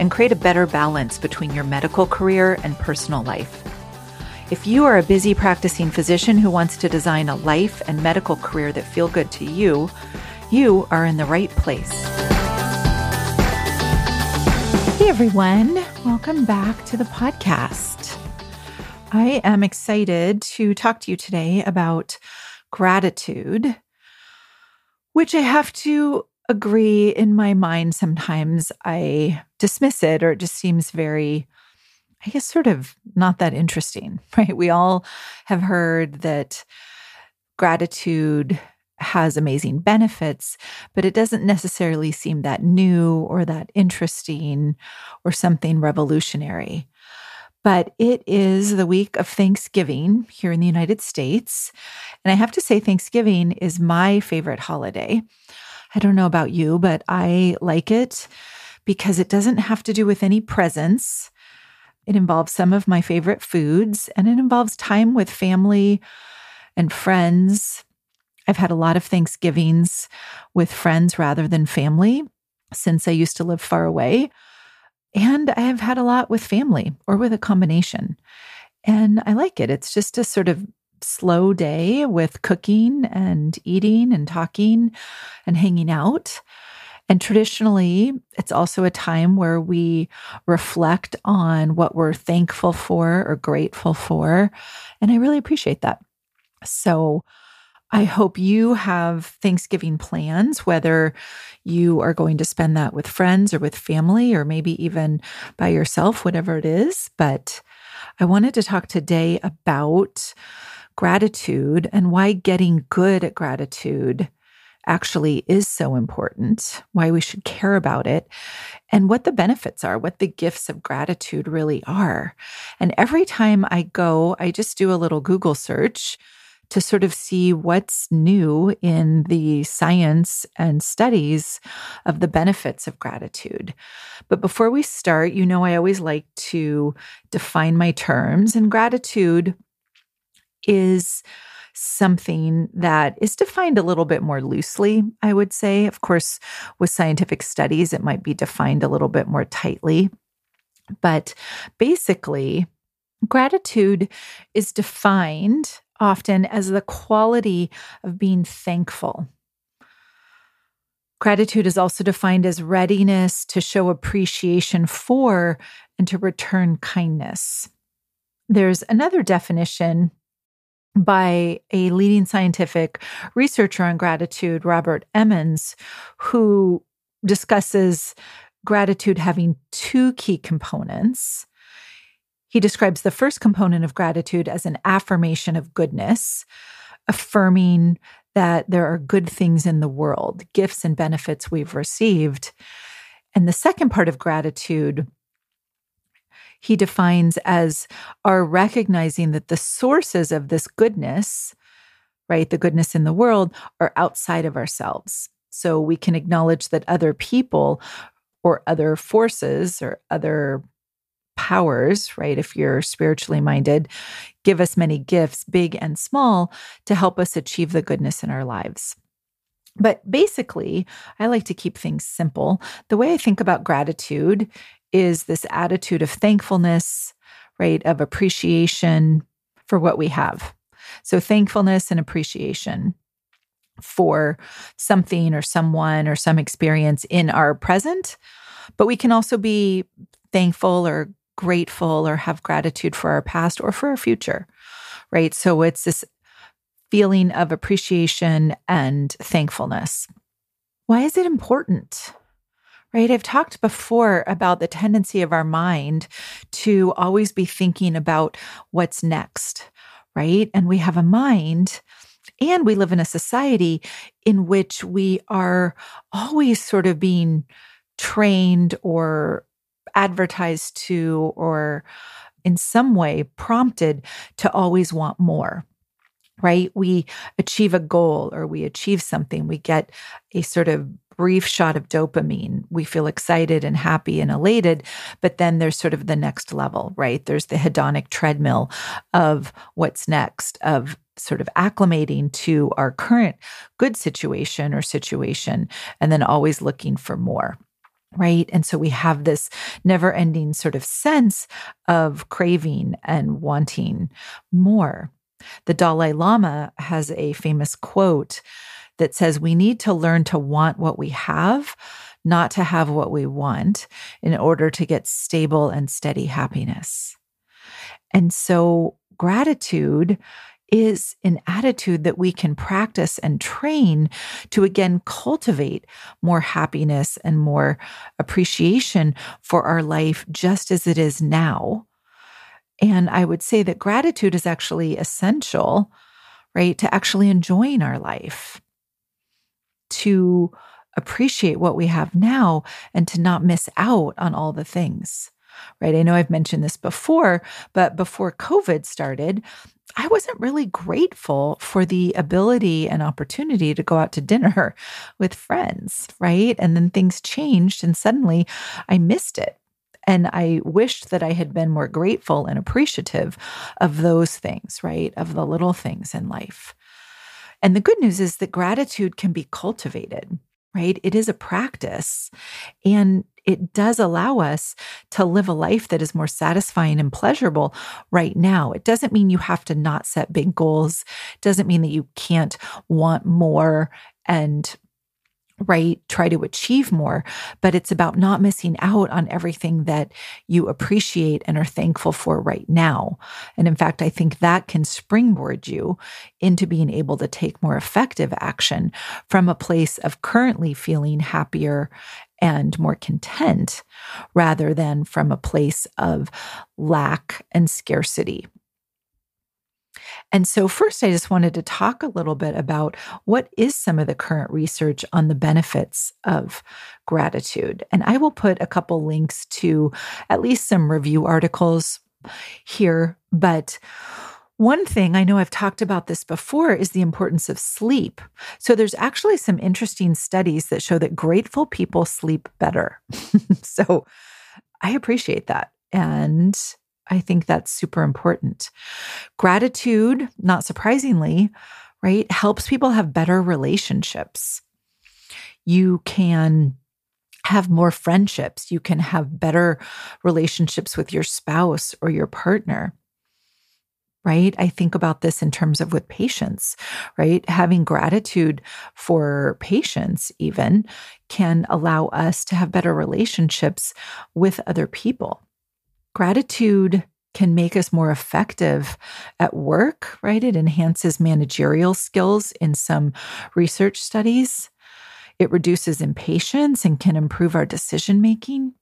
and create a better balance between your medical career and personal life. If you are a busy practicing physician who wants to design a life and medical career that feel good to you, you are in the right place. Hey everyone, welcome back to the podcast. I am excited to talk to you today about gratitude, which I have to agree in my mind sometimes I dismiss it or it just seems very I guess sort of not that interesting, right? We all have heard that gratitude has amazing benefits, but it doesn't necessarily seem that new or that interesting or something revolutionary. But it is the week of Thanksgiving here in the United States. And I have to say, Thanksgiving is my favorite holiday. I don't know about you, but I like it because it doesn't have to do with any presents. It involves some of my favorite foods and it involves time with family and friends. I've had a lot of Thanksgivings with friends rather than family since I used to live far away. And I have had a lot with family or with a combination. And I like it. It's just a sort of slow day with cooking and eating and talking and hanging out. And traditionally, it's also a time where we reflect on what we're thankful for or grateful for. And I really appreciate that. So, I hope you have Thanksgiving plans, whether you are going to spend that with friends or with family, or maybe even by yourself, whatever it is. But I wanted to talk today about gratitude and why getting good at gratitude actually is so important, why we should care about it, and what the benefits are, what the gifts of gratitude really are. And every time I go, I just do a little Google search to sort of see what's new in the science and studies of the benefits of gratitude. But before we start, you know, I always like to define my terms, and gratitude is something that is defined a little bit more loosely, I would say. Of course, with scientific studies, it might be defined a little bit more tightly. But basically, gratitude is defined often as the quality of being thankful. Gratitude is also defined as readiness to show appreciation for and to return kindness. There's another definition by a leading scientific researcher on gratitude, Robert Emmons, who discusses gratitude having two key components. He describes the first component of gratitude as an affirmation of goodness, affirming that there are good things in the world, gifts and benefits we've received. And the second part of gratitude he defines as our recognizing that the sources of this goodness, right, the goodness in the world, are outside of ourselves. So we can acknowledge that other people or other forces or other powers, right, if you're spiritually minded, give us many gifts, big and small, to help us achieve the goodness in our lives. But basically, I like to keep things simple. The way I think about gratitude is this attitude of thankfulness, right? Of appreciation for what we have. So, thankfulness and appreciation for something or someone or some experience in our present. But we can also be thankful or grateful or have gratitude for our past or for our future, right? So, it's this feeling of appreciation and thankfulness. Why is it important? Right? I've talked before about the tendency of our mind to always be thinking about what's next, right? And we have a mind and we live in a society in which we are always sort of being trained or advertised to or in some way prompted to always want more right? We achieve a goal or we achieve something, we get a sort of brief shot of dopamine. We feel excited and happy and elated, but then there's sort of the next level, right? There's the hedonic treadmill of what's next, of sort of acclimating to our current good situation or situation, and then always looking for more right? And so we have this never ending sort of sense of craving and wanting more. The Dalai Lama has a famous quote that says, We need to learn to want what we have, not to have what we want, in order to get stable and steady happiness. And so, gratitude is an attitude that we can practice and train to again cultivate more happiness and more appreciation for our life just as it is now and I would say that gratitude is actually essential, right, to actually enjoying our life, to appreciate what we have now and to not miss out on all the things, right? I know I've mentioned this before, but before COVID started, I wasn't really grateful for the ability and opportunity to go out to dinner with friends, right? And then things changed and suddenly I missed it. And I wished that I had been more grateful and appreciative of those things, right? Of the little things in life. And the good news is that gratitude can be cultivated, right? It is a practice and it does allow us to live a life that is more satisfying and pleasurable right now. It doesn't mean you have to not set big goals. It doesn't mean that you can't want more and right? Try to achieve more, but it's about not missing out on everything that you appreciate and are thankful for right now. And in fact, I think that can springboard you into being able to take more effective action from a place of currently feeling happier and more content rather than from a place of lack and scarcity and so, first, I just wanted to talk a little bit about what is some of the current research on the benefits of gratitude. And I will put a couple links to at least some review articles here. But one thing I know I've talked about this before is the importance of sleep. So, there's actually some interesting studies that show that grateful people sleep better. so, I appreciate that. And I think that's super important. Gratitude, not surprisingly, right, helps people have better relationships. You can have more friendships. You can have better relationships with your spouse or your partner. Right. I think about this in terms of with patients, right? Having gratitude for patients, even can allow us to have better relationships with other people. Gratitude can make us more effective at work, right? It enhances managerial skills in some research studies. It reduces impatience and can improve our decision making.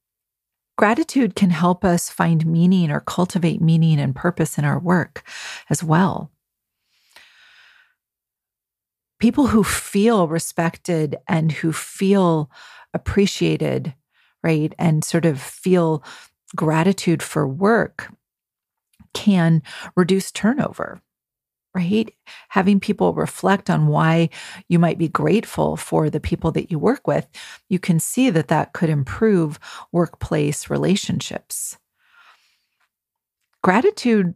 Gratitude can help us find meaning or cultivate meaning and purpose in our work as well. People who feel respected and who feel appreciated, right, and sort of feel gratitude for work can reduce turnover, right? Having people reflect on why you might be grateful for the people that you work with, you can see that that could improve workplace relationships. Gratitude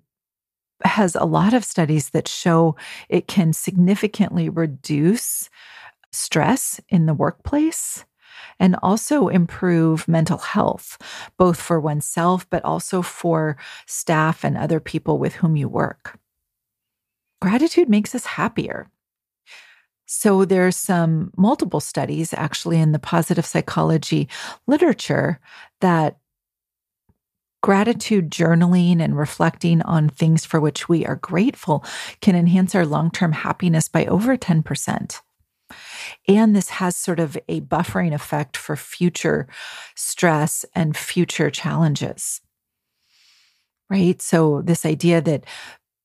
has a lot of studies that show it can significantly reduce stress in the workplace and also improve mental health, both for oneself, but also for staff and other people with whom you work. Gratitude makes us happier. So there's some multiple studies actually in the positive psychology literature that gratitude journaling and reflecting on things for which we are grateful can enhance our long-term happiness by over 10%. And this has sort of a buffering effect for future stress and future challenges. Right. So, this idea that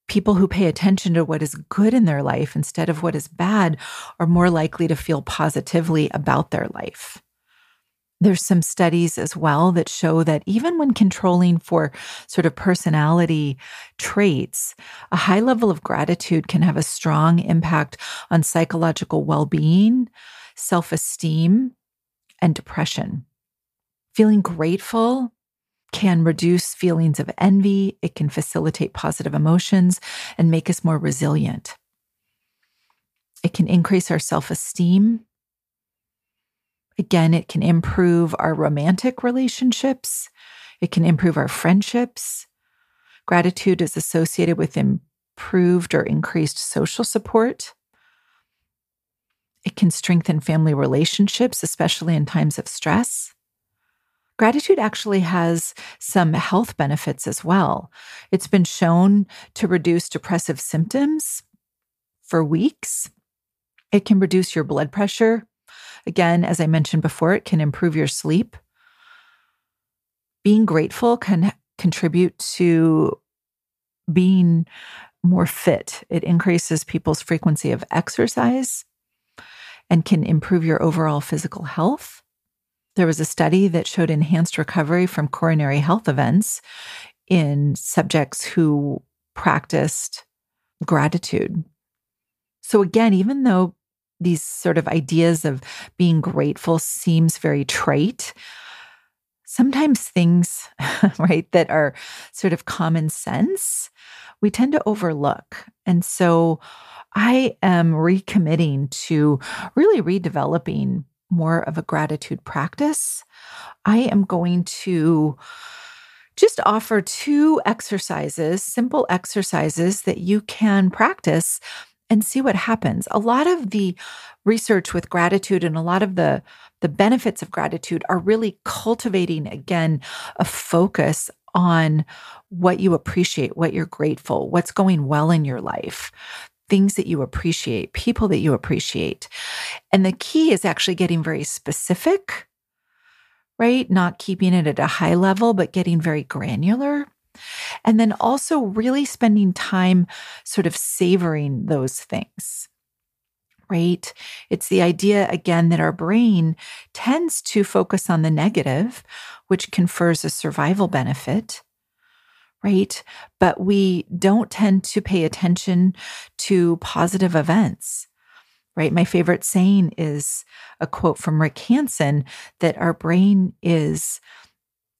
people who pay attention to what is good in their life instead of what is bad are more likely to feel positively about their life. There's some studies as well that show that even when controlling for sort of personality traits, a high level of gratitude can have a strong impact on psychological well being, self esteem, and depression. Feeling grateful can reduce feelings of envy, it can facilitate positive emotions and make us more resilient. It can increase our self esteem Again, it can improve our romantic relationships, it can improve our friendships. Gratitude is associated with improved or increased social support. It can strengthen family relationships, especially in times of stress. Gratitude actually has some health benefits as well. It's been shown to reduce depressive symptoms for weeks. It can reduce your blood pressure Again, as I mentioned before, it can improve your sleep. Being grateful can contribute to being more fit. It increases people's frequency of exercise and can improve your overall physical health. There was a study that showed enhanced recovery from coronary health events in subjects who practiced gratitude. So, again, even though these sort of ideas of being grateful seems very trite. Sometimes things, right, that are sort of common sense, we tend to overlook. And so I am recommitting to really redeveloping more of a gratitude practice. I am going to just offer two exercises, simple exercises that you can practice and see what happens. A lot of the research with gratitude and a lot of the the benefits of gratitude are really cultivating again a focus on what you appreciate, what you're grateful, what's going well in your life, things that you appreciate, people that you appreciate. And the key is actually getting very specific, right? Not keeping it at a high level, but getting very granular. And then also really spending time sort of savoring those things. Right? It's the idea again that our brain tends to focus on the negative, which confers a survival benefit right? But we don't tend to pay attention to positive events, right? My favorite saying is a quote from Rick Hanson that our brain is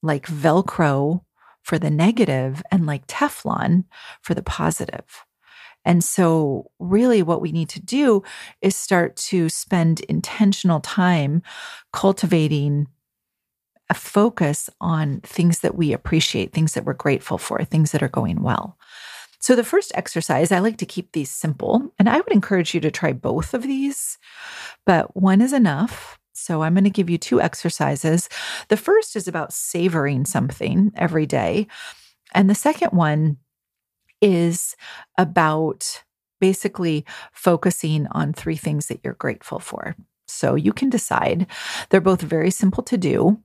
like Velcro for the negative and like Teflon for the positive. And so, really, what we need to do is start to spend intentional time cultivating a focus on things that we appreciate, things that we're grateful for, things that are going well. So, the first exercise, I like to keep these simple, and I would encourage you to try both of these, but one is enough. So I'm going to give you two exercises. The first is about savoring something every day. And the second one is about basically focusing on three things that you're grateful for. So you can decide. They're both very simple to do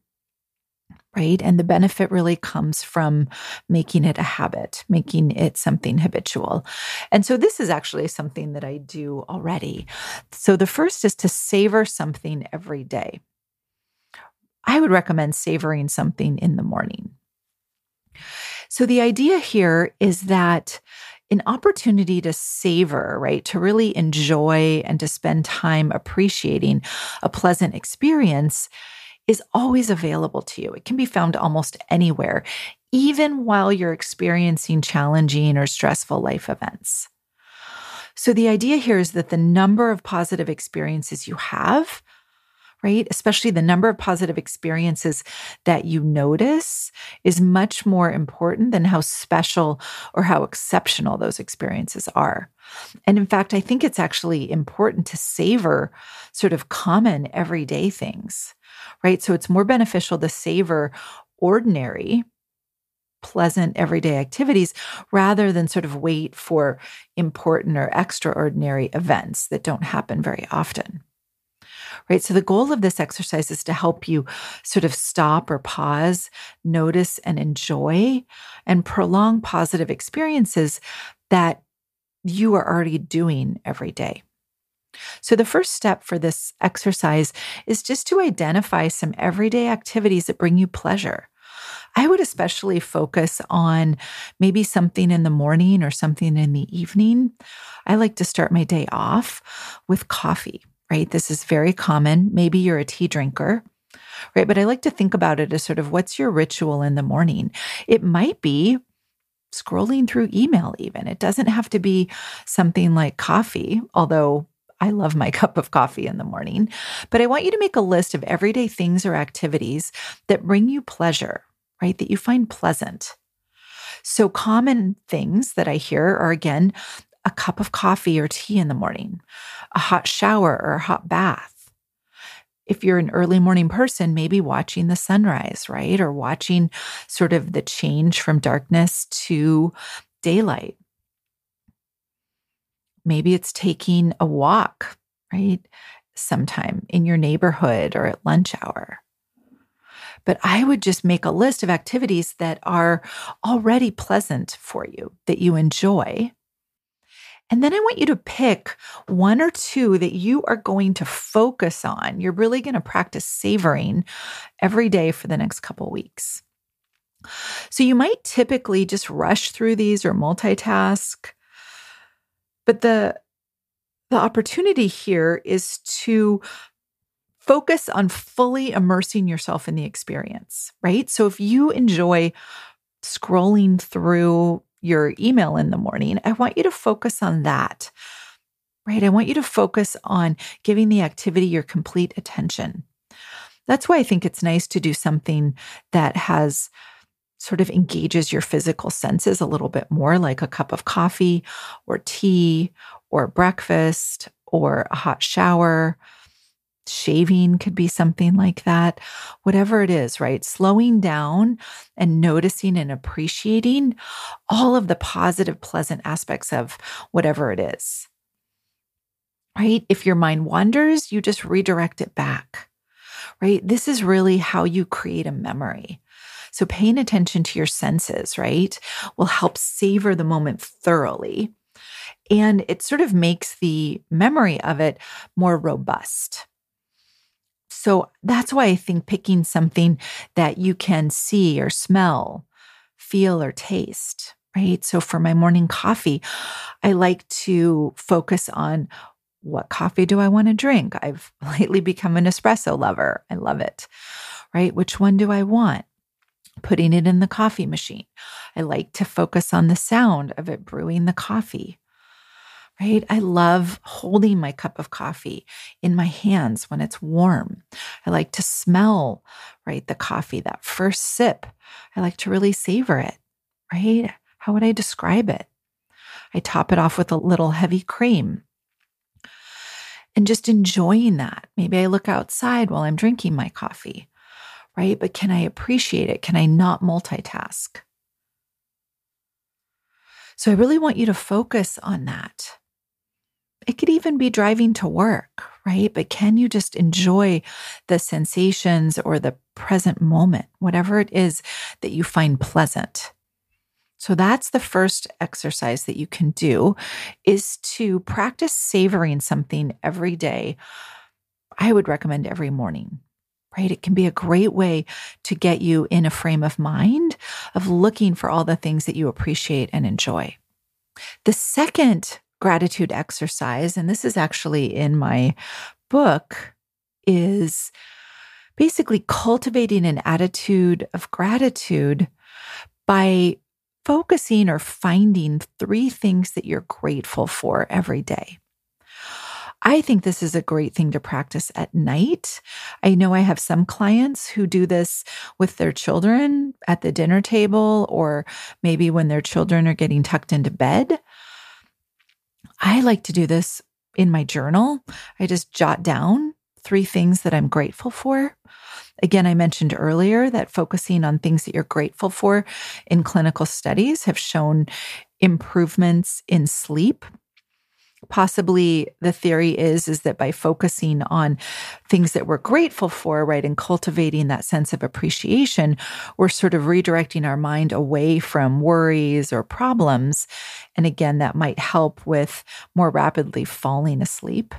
right? And the benefit really comes from making it a habit, making it something habitual. And so this is actually something that I do already. So the first is to savor something every day. I would recommend savoring something in the morning. So the idea here is that an opportunity to savor, right? To really enjoy and to spend time appreciating a pleasant experience is always available to you. It can be found almost anywhere, even while you're experiencing challenging or stressful life events. So, the idea here is that the number of positive experiences you have, right, especially the number of positive experiences that you notice, is much more important than how special or how exceptional those experiences are. And in fact, I think it's actually important to savor sort of common everyday things right? So it's more beneficial to savor ordinary, pleasant everyday activities rather than sort of wait for important or extraordinary events that don't happen very often. Right. So the goal of this exercise is to help you sort of stop or pause, notice and enjoy and prolong positive experiences that you are already doing every day. So, the first step for this exercise is just to identify some everyday activities that bring you pleasure. I would especially focus on maybe something in the morning or something in the evening. I like to start my day off with coffee, right? This is very common. Maybe you're a tea drinker right? But I like to think about it as sort of what's your ritual in the morning? It might be scrolling through email, even. It doesn't have to be something like coffee, although I love my cup of coffee in the morning. But I want you to make a list of everyday things or activities that bring you pleasure, right? That you find pleasant. So, common things that I hear are again, a cup of coffee or tea in the morning, a hot shower or a hot bath. If you're an early morning person, maybe watching the sunrise, right? Or watching sort of the change from darkness to daylight. Maybe it's taking a walk, right? Sometime in your neighborhood or at lunch hour. But I would just make a list of activities that are already pleasant for you, that you enjoy. And then I want you to pick one or two that you are going to focus on. You're really going to practice savoring every day for the next couple weeks. So you might typically just rush through these or multitask. But the the opportunity here is to focus on fully immersing yourself in the experience, right? So if you enjoy scrolling through your email in the morning, I want you to focus on that, right? I want you to focus on giving the activity your complete attention. That's why I think it's nice to do something that has sort of engages your physical senses a little bit more, like a cup of coffee or tea or breakfast or a hot shower. Shaving could be something like that. Whatever it is, right? Slowing down and noticing and appreciating all of the positive, pleasant aspects of whatever it is. Right? If your mind wanders, you just redirect it back. Right? This is really how you create a memory. So paying attention to your senses, right, will help savor the moment thoroughly. And it sort of makes the memory of it more robust. So that's why I think picking something that you can see or smell, feel or taste, right? So for my morning coffee, I like to focus on what coffee do I want to drink? I've lately become an espresso lover. I love it, right? Which one do I want? Putting it in the coffee machine. I like to focus on the sound of it brewing the coffee. Right? I love holding my cup of coffee in my hands when it's warm. I like to smell, right, the coffee, that first sip. I like to really savor it, right? How would I describe it? I top it off with a little heavy cream and just enjoying that. Maybe I look outside while I'm drinking my coffee right? But can I appreciate it? Can I not multitask? So I really want you to focus on that. It could even be driving to work, right? But can you just enjoy the sensations or the present moment, whatever it is that you find pleasant? So that's the first exercise that you can do is to practice savoring something every day. I would recommend every morning right? It can be a great way to get you in a frame of mind of looking for all the things that you appreciate and enjoy. The second gratitude exercise, and this is actually in my book, is basically cultivating an attitude of gratitude by focusing or finding three things that you're grateful for every day. I think this is a great thing to practice at night. I know I have some clients who do this with their children at the dinner table or maybe when their children are getting tucked into bed. I like to do this in my journal. I just jot down three things that I'm grateful for. Again, I mentioned earlier that focusing on things that you're grateful for in clinical studies have shown improvements in sleep possibly the theory is is that by focusing on things that we're grateful for right and cultivating that sense of appreciation we're sort of redirecting our mind away from worries or problems. And again that might help with more rapidly falling asleep.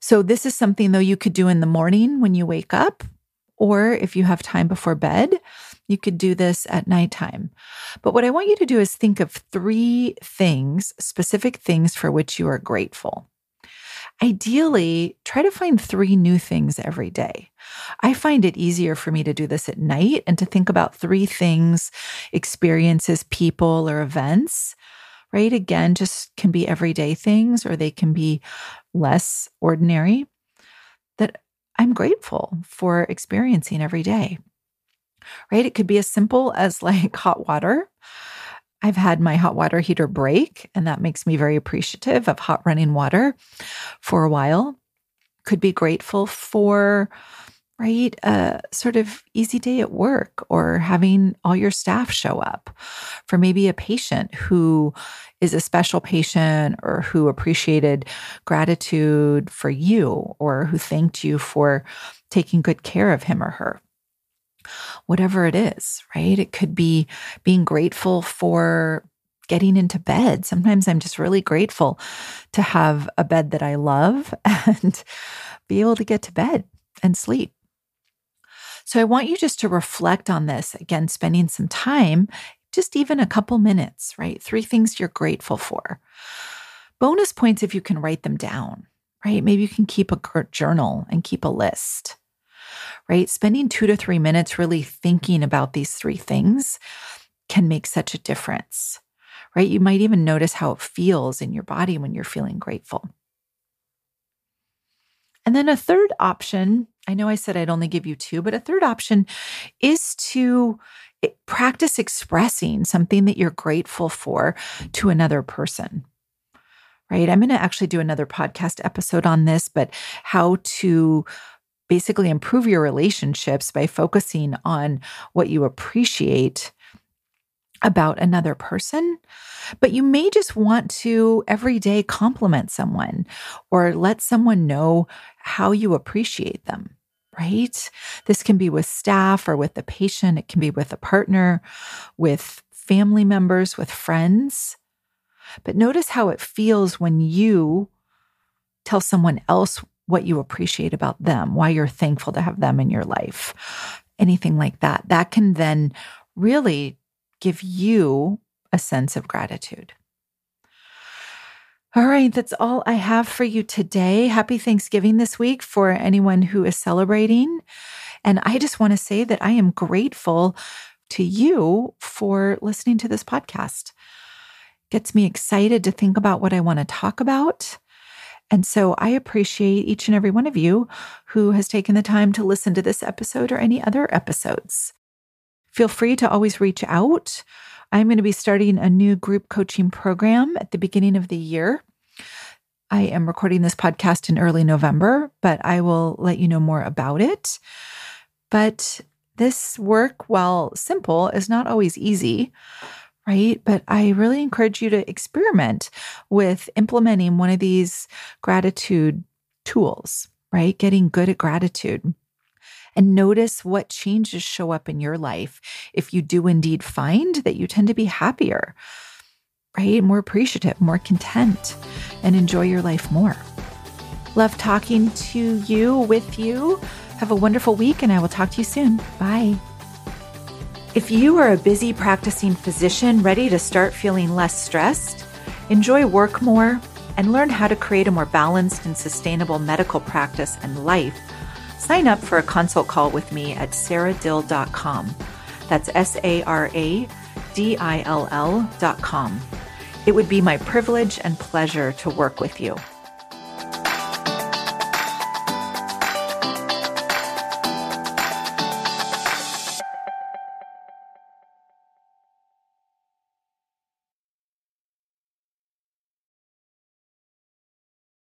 So, this is something though you could do in the morning when you wake up, or if you have time before bed, you could do this at nighttime. But what I want you to do is think of three things, specific things for which you are grateful. Ideally, try to find three new things every day. I find it easier for me to do this at night and to think about three things, experiences, people, or events, right? Again, just can be everyday things or they can be less ordinary that I'm grateful for experiencing every day, right? It could be as simple as like hot water. I've had my hot water heater break, and that makes me very appreciative of hot running water for a while. Could be grateful for, right, a sort of easy day at work or having all your staff show up. For maybe a patient who is a special patient or who appreciated gratitude for you or who thanked you for taking good care of him or her whatever it is, right? It could be being grateful for getting into bed. Sometimes I'm just really grateful to have a bed that I love and be able to get to bed and sleep. So I want you just to reflect on this again, spending some time, just even a couple minutes, right? Three things you're grateful for. Bonus points if you can write them down, right? Maybe you can keep a journal and keep a list right? Spending two to three minutes really thinking about these three things can make such a difference, right? You might even notice how it feels in your body when you're feeling grateful. And then a third option, I know I said I'd only give you two, but a third option is to eh, practice expressing something that you're grateful for to another person. Right? I'm going to actually do another podcast episode on this, but how to basically improve your relationships by focusing on what you appreciate about another person. But you may just want to every day compliment someone or let someone know how you appreciate them, right? This can be with staff or with the patient, it can be with a partner, with family members, with friends. But notice how it feels when you tell someone else what you appreciate about them, why you're thankful to have them in your life, anything like that. That can then really give you a sense of gratitude. All right, that's all I have for you today. Happy Thanksgiving this week for anyone who is celebrating. And I just want to say that I am grateful to you for listening to this podcast. Gets me excited to think about what I want to talk about. And so I appreciate each and every one of you who has taken the time to listen to this episode or any other episodes. Feel free to always reach out. I'm going to be starting a new group coaching program at the beginning of the year. I am recording this podcast in early November, but I will let you know more about it. But this work, while simple, is not always easy right? But I really encourage you to experiment with implementing one of these gratitude tools, right? Getting good at gratitude. And notice what changes show up in your life if you do indeed find that you tend to be happier, right? More appreciative, more content, and enjoy your life more. Love talking to you, with you. Have a wonderful week, and I will talk to you soon. Bye. If you are a busy practicing physician ready to start feeling less stressed, enjoy work more, and learn how to create a more balanced and sustainable medical practice and life, sign up for a consult call with me at saradill.com. That's S A R A D I L L.com. It would be my privilege and pleasure to work with you.